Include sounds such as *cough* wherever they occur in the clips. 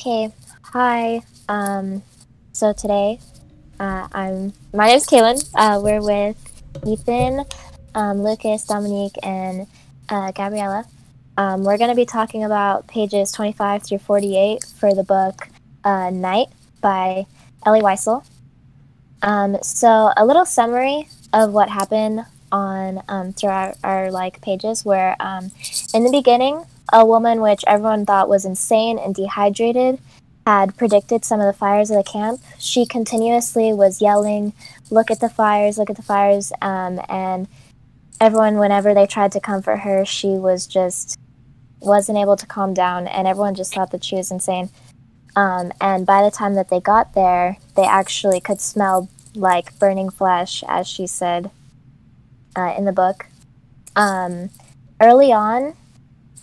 Okay, hi. Um, so today, uh, I'm my name's Kaylin. Uh, we're with Ethan, um, Lucas, Dominique, and uh, Gabriella. Um, we're going to be talking about pages 25 through 48 for the book uh, Night by Ellie Wiesel. Um, so a little summary of what happened on um, through our, our like pages where um, in the beginning a woman which everyone thought was insane and dehydrated had predicted some of the fires of the camp. She continuously was yelling look at the fires look at the fires um, and everyone whenever they tried to comfort her she was just wasn't able to calm down and everyone just thought that she was insane. Um, and by the time that they got there they actually could smell like burning flesh as she said uh, in the book. Um, early on,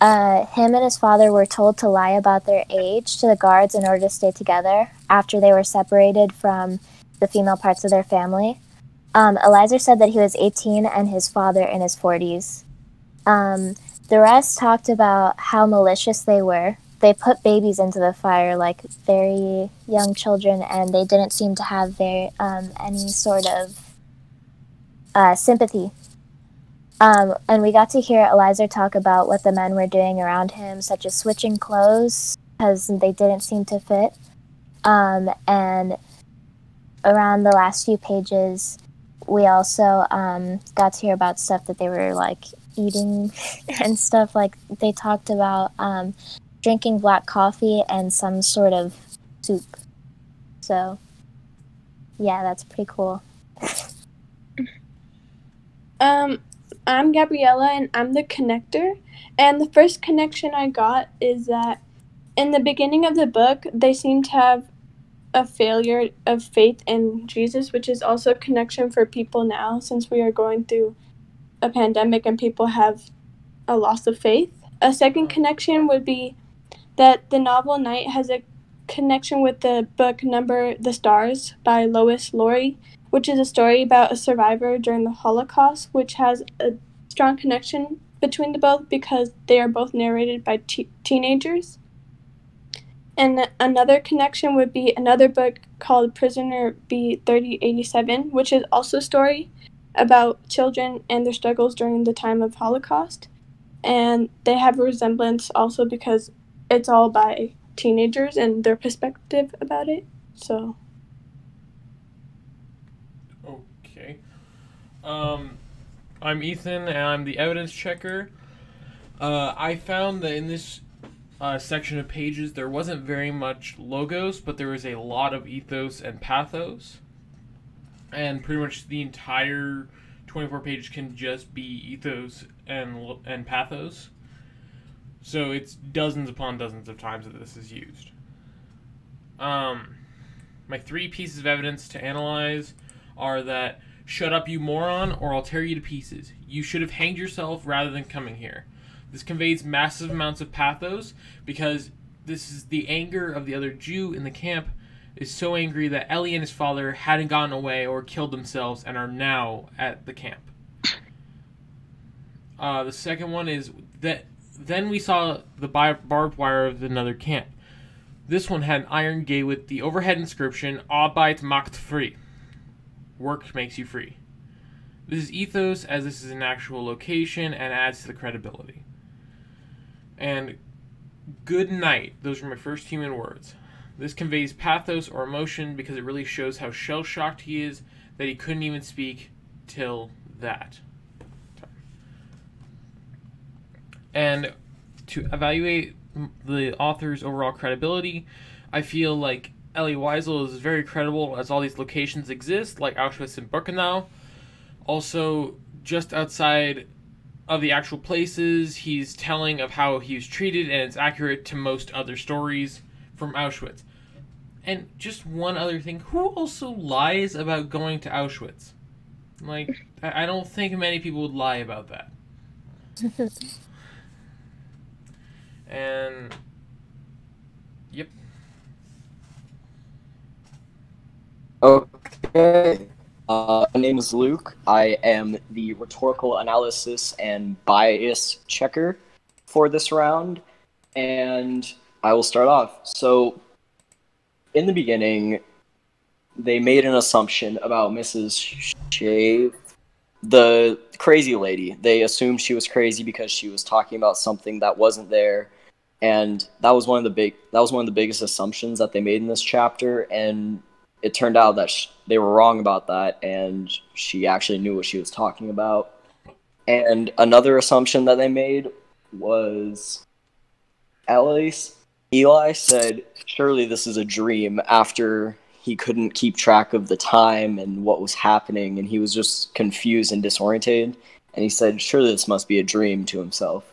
uh, him and his father were told to lie about their age to the guards in order to stay together after they were separated from the female parts of their family. Um, Eliezer said that he was 18 and his father in his 40s. Um, the rest talked about how malicious they were. They put babies into the fire like very young children, and they didn't seem to have very um, any sort of uh, sympathy um, and we got to hear Eliezer talk about what the men were doing around him, such as switching clothes because they didn't seem to fit. Um, and around the last few pages, we also um, got to hear about stuff that they were like eating *laughs* and stuff. Like they talked about um, drinking black coffee and some sort of soup. So, yeah, that's pretty cool. um, I'm Gabriella and I'm the connector. And the first connection I got is that in the beginning of the book, they seem to have a failure of faith in Jesus, which is also a connection for people now since we are going through a pandemic and people have a loss of faith. A second connection would be that the novel Night has a connection with the book Number the Stars by Lois Lowry, which is a story about a survivor during the Holocaust, which has a strong connection between the both because they are both narrated by teenagers. And another connection would be another book called Prisoner B 3087, which is also a story about children and their struggles during the time of Holocaust. And they have a resemblance also because it's all by teenagers and their perspective about it. So Um, I'm Ethan, and I'm the evidence checker. Uh, I found that in this uh, section of pages there wasn't very much logos, but there was a lot of ethos and pathos. And pretty much the entire 24 pages can just be ethos and and pathos. So it's dozens upon dozens of times that this is used. Um, my three pieces of evidence to analyze are that Shut up, you moron, or I'll tear you to pieces. You should have hanged yourself rather than coming here. This conveys massive amounts of pathos because this is the anger of the other Jew in the camp is so angry that Ellie and his father hadn't gotten away or killed themselves and are now at the camp. Uh, the second one is that then we saw the barbed wire of another camp. This one had an iron gate with the overhead inscription Arbeit macht frei work makes you free. This is ethos, as this is an actual location and adds to the credibility. And good night, those are my first human words. This conveys pathos or emotion because it really shows how shell shocked he is that he couldn't even speak till that. And to evaluate the author's overall credibility, I feel like Ellie Wiesel is very credible as all these locations exist, like Auschwitz and Birkenau. Also, just outside of the actual places, he's telling of how he was treated, and it's accurate to most other stories from Auschwitz. And just one other thing who also lies about going to Auschwitz? Like, I don't think many people would lie about that. *laughs* and, Okay. Uh, my name is Luke. I am the rhetorical analysis and bias checker for this round. And I will start off. So, in the beginning, they made an assumption about Mrs. Shave, the crazy lady. They assumed she was crazy because she was talking about something that wasn't there, and that was one of the big that was one of the biggest assumptions that they made in this chapter. And it turned out that sh- they were wrong about that, and she actually knew what she was talking about. And another assumption that they made was Eli, Eli said, Surely this is a dream after he couldn't keep track of the time and what was happening, and he was just confused and disoriented. And he said, Surely this must be a dream to himself,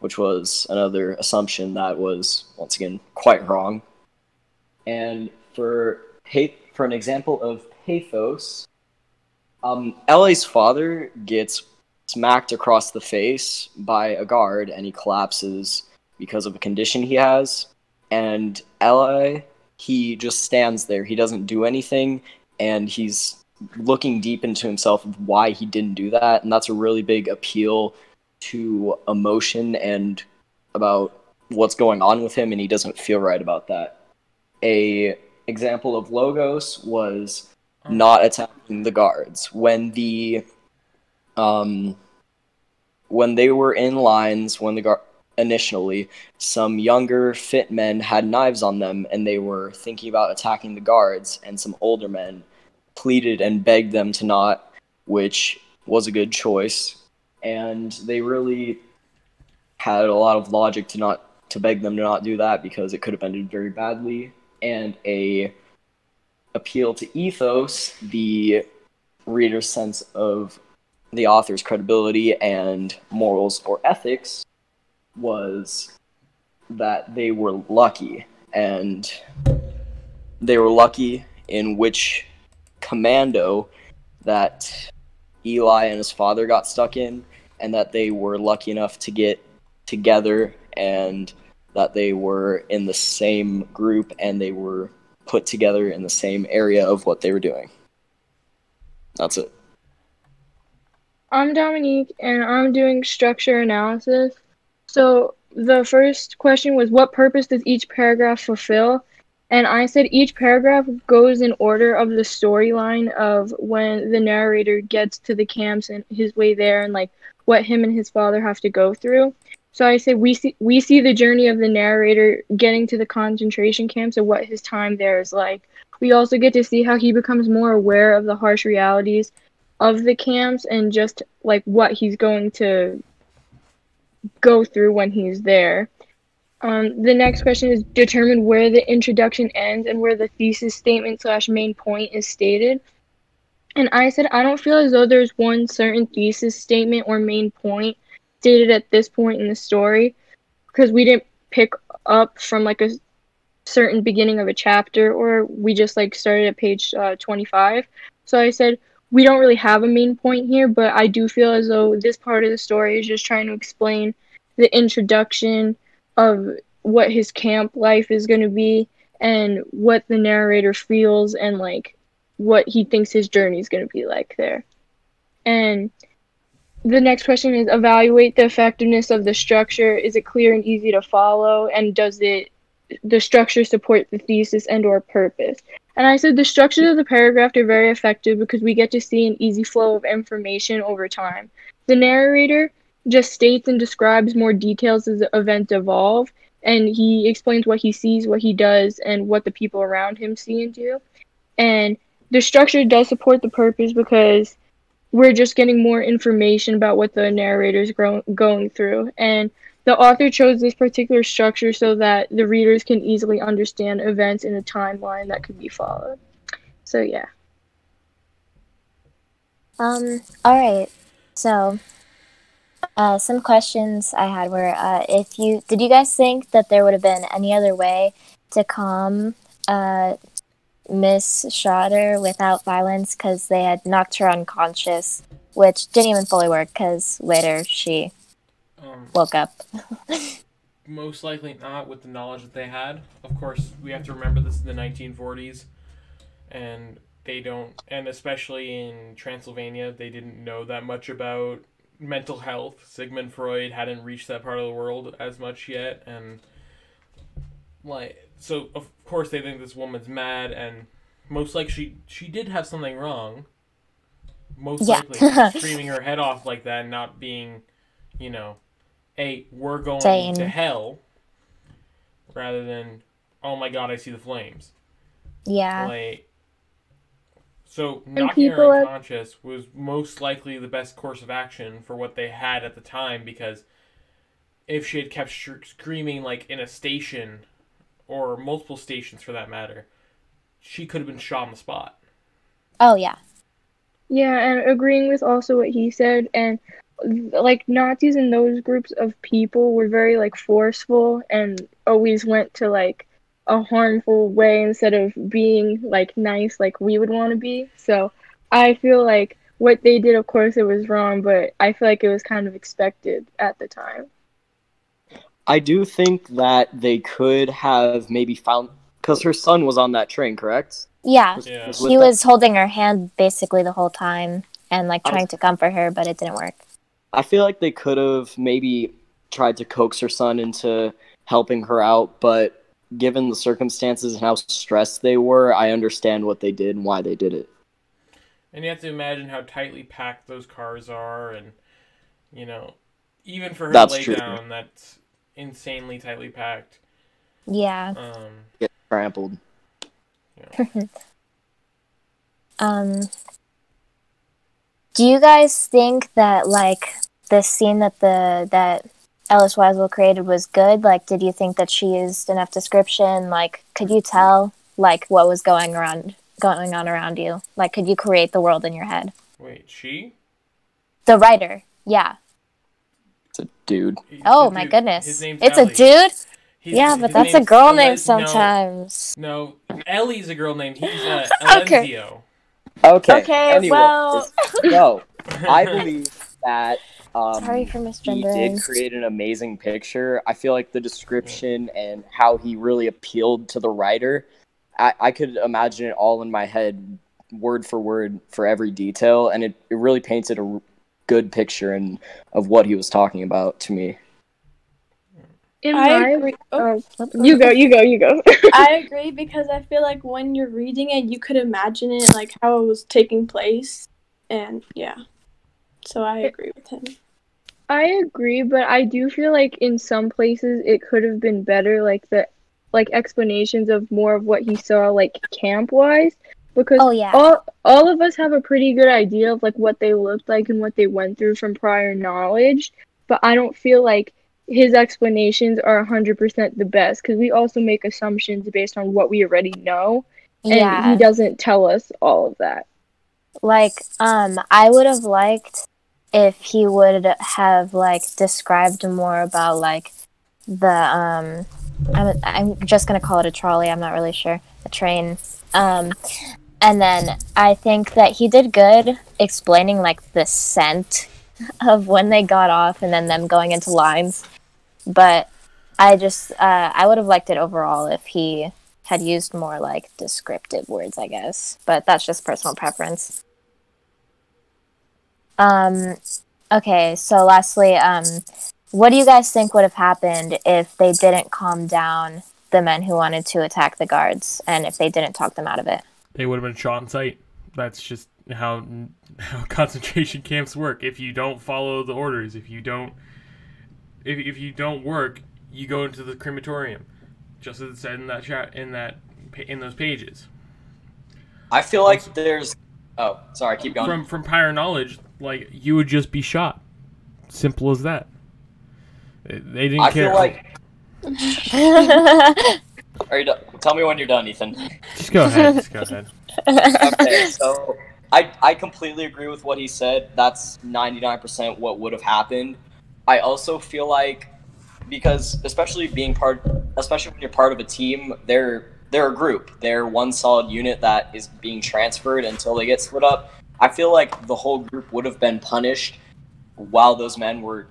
which was another assumption that was, once again, quite wrong. And for, for an example of pathos, um, Eli's father gets smacked across the face by a guard and he collapses because of a condition he has. And Eli, he just stands there. He doesn't do anything and he's looking deep into himself of why he didn't do that. And that's a really big appeal to emotion and about what's going on with him and he doesn't feel right about that. A example of logos was not attacking the guards. When the um, when they were in lines, when the guard initially, some younger fit men had knives on them and they were thinking about attacking the guards, and some older men pleaded and begged them to not, which was a good choice. And they really had a lot of logic to not to beg them to not do that because it could have ended very badly. And a appeal to ethos, the reader's sense of the author's credibility and morals or ethics was that they were lucky. And they were lucky in which commando that Eli and his father got stuck in and that they were lucky enough to get together and that they were in the same group and they were put together in the same area of what they were doing. That's it. I'm Dominique and I'm doing structure analysis. So the first question was what purpose does each paragraph fulfill? And I said each paragraph goes in order of the storyline of when the narrator gets to the camps and his way there and like what him and his father have to go through. So I said we see we see the journey of the narrator getting to the concentration camps and what his time there is like. We also get to see how he becomes more aware of the harsh realities of the camps and just like what he's going to go through when he's there. Um, the next question is determine where the introduction ends and where the thesis statement slash main point is stated. And I said I don't feel as though there's one certain thesis statement or main point stated at this point in the story because we didn't pick up from like a certain beginning of a chapter or we just like started at page uh, 25. So I said we don't really have a main point here, but I do feel as though this part of the story is just trying to explain the introduction of what his camp life is going to be and what the narrator feels and like what he thinks his journey is going to be like there. And the next question is evaluate the effectiveness of the structure. Is it clear and easy to follow and does it the structure support the thesis and or purpose? And I said the structures of the paragraph are very effective because we get to see an easy flow of information over time. The narrator just states and describes more details as the events evolve, and he explains what he sees, what he does, and what the people around him see and do. And the structure does support the purpose because we're just getting more information about what the narrator is going through. And the author chose this particular structure so that the readers can easily understand events in a timeline that could be followed. So yeah. Um. All right. So, uh, some questions I had were, uh, if you did you guys think that there would have been any other way to calm uh, Miss Schroeder without violence because they had knocked her unconscious, which didn't even fully work because later she um, woke up. *laughs* most likely not with the knowledge that they had. Of course, we have to remember this is the 1940s, and they don't, and especially in Transylvania, they didn't know that much about mental health. Sigmund Freud hadn't reached that part of the world as much yet, and like so of course they think this woman's mad and most likely she she did have something wrong. Most Yeah. likely *laughs* screaming her head off like that, and not being, you know, a we're going Sane. to hell, rather than oh my god I see the flames. Yeah. Like, so knocking her unconscious was most likely the best course of action for what they had at the time because if she had kept screaming like in a station or multiple stations for that matter, she could have been shot on the spot. Oh yeah. Yeah, and agreeing with also what he said, and like Nazis and those groups of people were very like forceful and always went to like a harmful way instead of being like nice like we would want to be. So I feel like what they did, of course, it was wrong, but I feel like it was kind of expected at the time. I do think that they could have maybe found because her son was on that train, correct? Yeah. Was- Yeah. was He them? was holding her hand basically the whole time and like I was- trying to comfort her, but it didn't work. I feel like they could have maybe tried to coax her son into helping her out, but given the circumstances and how stressed they were, I understand what they did and why they did it. And you have to imagine how tightly packed those cars are, and you know, even for her That's to lay true. down, that's insanely tightly packed. Yeah. Um, Get trampled. *laughs* Um Do you guys think that like the scene that the that Ellis Wiesel created was good? Like did you think that she used enough description? Like could you tell like what was going around going on around you? Like could you create the world in your head? wait, she? The writer. Yeah. It's a dude. He's Oh a my dude. goodness. His name's It's Ellie. a dude? His- yeah, but that's a girl name no, sometimes. No, Ellie's a girl name. He's uh, *laughs* Okay. Alenzio. Okay. Okay, anyway, well- no, *laughs* I believe that um, Sorry for he misgendering. did create an amazing picture. I feel like the description and how he really appealed to the writer, I, I could imagine it all in my head, word for word, for every detail, and it, it really painted a r- good picture and of what he was talking about to me. In I my agree. Oh, oh, you go, you go, you go. *laughs* I agree because I feel like when you're reading it, you could imagine it like how it was taking place, and yeah. So I agree with him. I agree, but I do feel like in some places it could have been better, like the like explanations of more of what he saw, like camp wise, because Oh yeah. all all of us have a pretty good idea of like what they looked like and what they went through from prior knowledge, but I don't feel like his explanations are 100% the best because we also make assumptions based on what we already know and yeah. he doesn't tell us all of that. like um i would have liked if he would have like described more about like the um i'm, I'm just gonna call it a trolley i'm not really sure a train um and then i think that he did good explaining like the scent *laughs* of when they got off and then them going into lines. But i just uh i would have liked it overall if he had used more like descriptive words i guess. But that's just personal preference. Um, okay, so lastly, um, what do you guys think would have happened if they didn't calm down the men who wanted to attack the guards and if they didn't talk them out of it? They would have been shot on sight. That's just how how *laughs* concentration camps work. If you don't follow the orders, if you don't, if, if you don't work, you go into the crematorium, just as it said in that chat in that in those pages. I feel like there's. Oh, sorry, keep going. From from prior knowledge, like you would just be shot. Simple as that. They they didn't I care. feel like. *laughs* *laughs* Are you done? Tell me when you're done, Ethan. just go ahead. Just go ahead. *laughs* okay, so I I completely agree with what he said. That's 99% what would have happened. I also feel like because especially being part especially when you're part of a team, they're they're a group. They're one solid unit that is being transferred until they get split up. I feel like the whole group would have been punished while those men were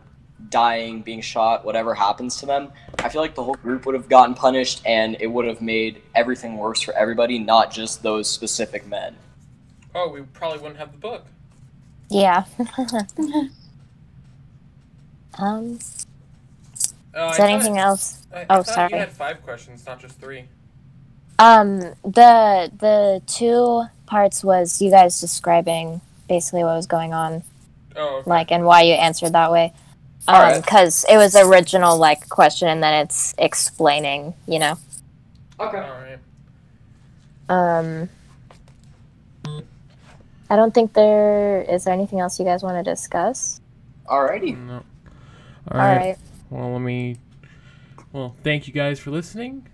dying, being shot, whatever happens to them. I feel like the whole group would have gotten punished and it would have made everything worse for everybody, not just those specific men. Oh, we probably wouldn't have the book. yeah. *laughs* *laughs* um, Uh, Is there thought- anything else? I, I Oh, sorry. You had five questions, not just three. Um, the the two parts was you guys describing basically what was going on, Oh, okay. like, and why you answered that way. Um, Alright. because it was original like question, and then it's explaining, you know. Okay. All right. Um, I don't think there is there anything else you guys want to discuss. Alrighty. No. All right. Well, let me. Well, thank you guys for listening,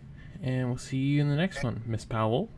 and we'll see you in the next one, Miss Powell.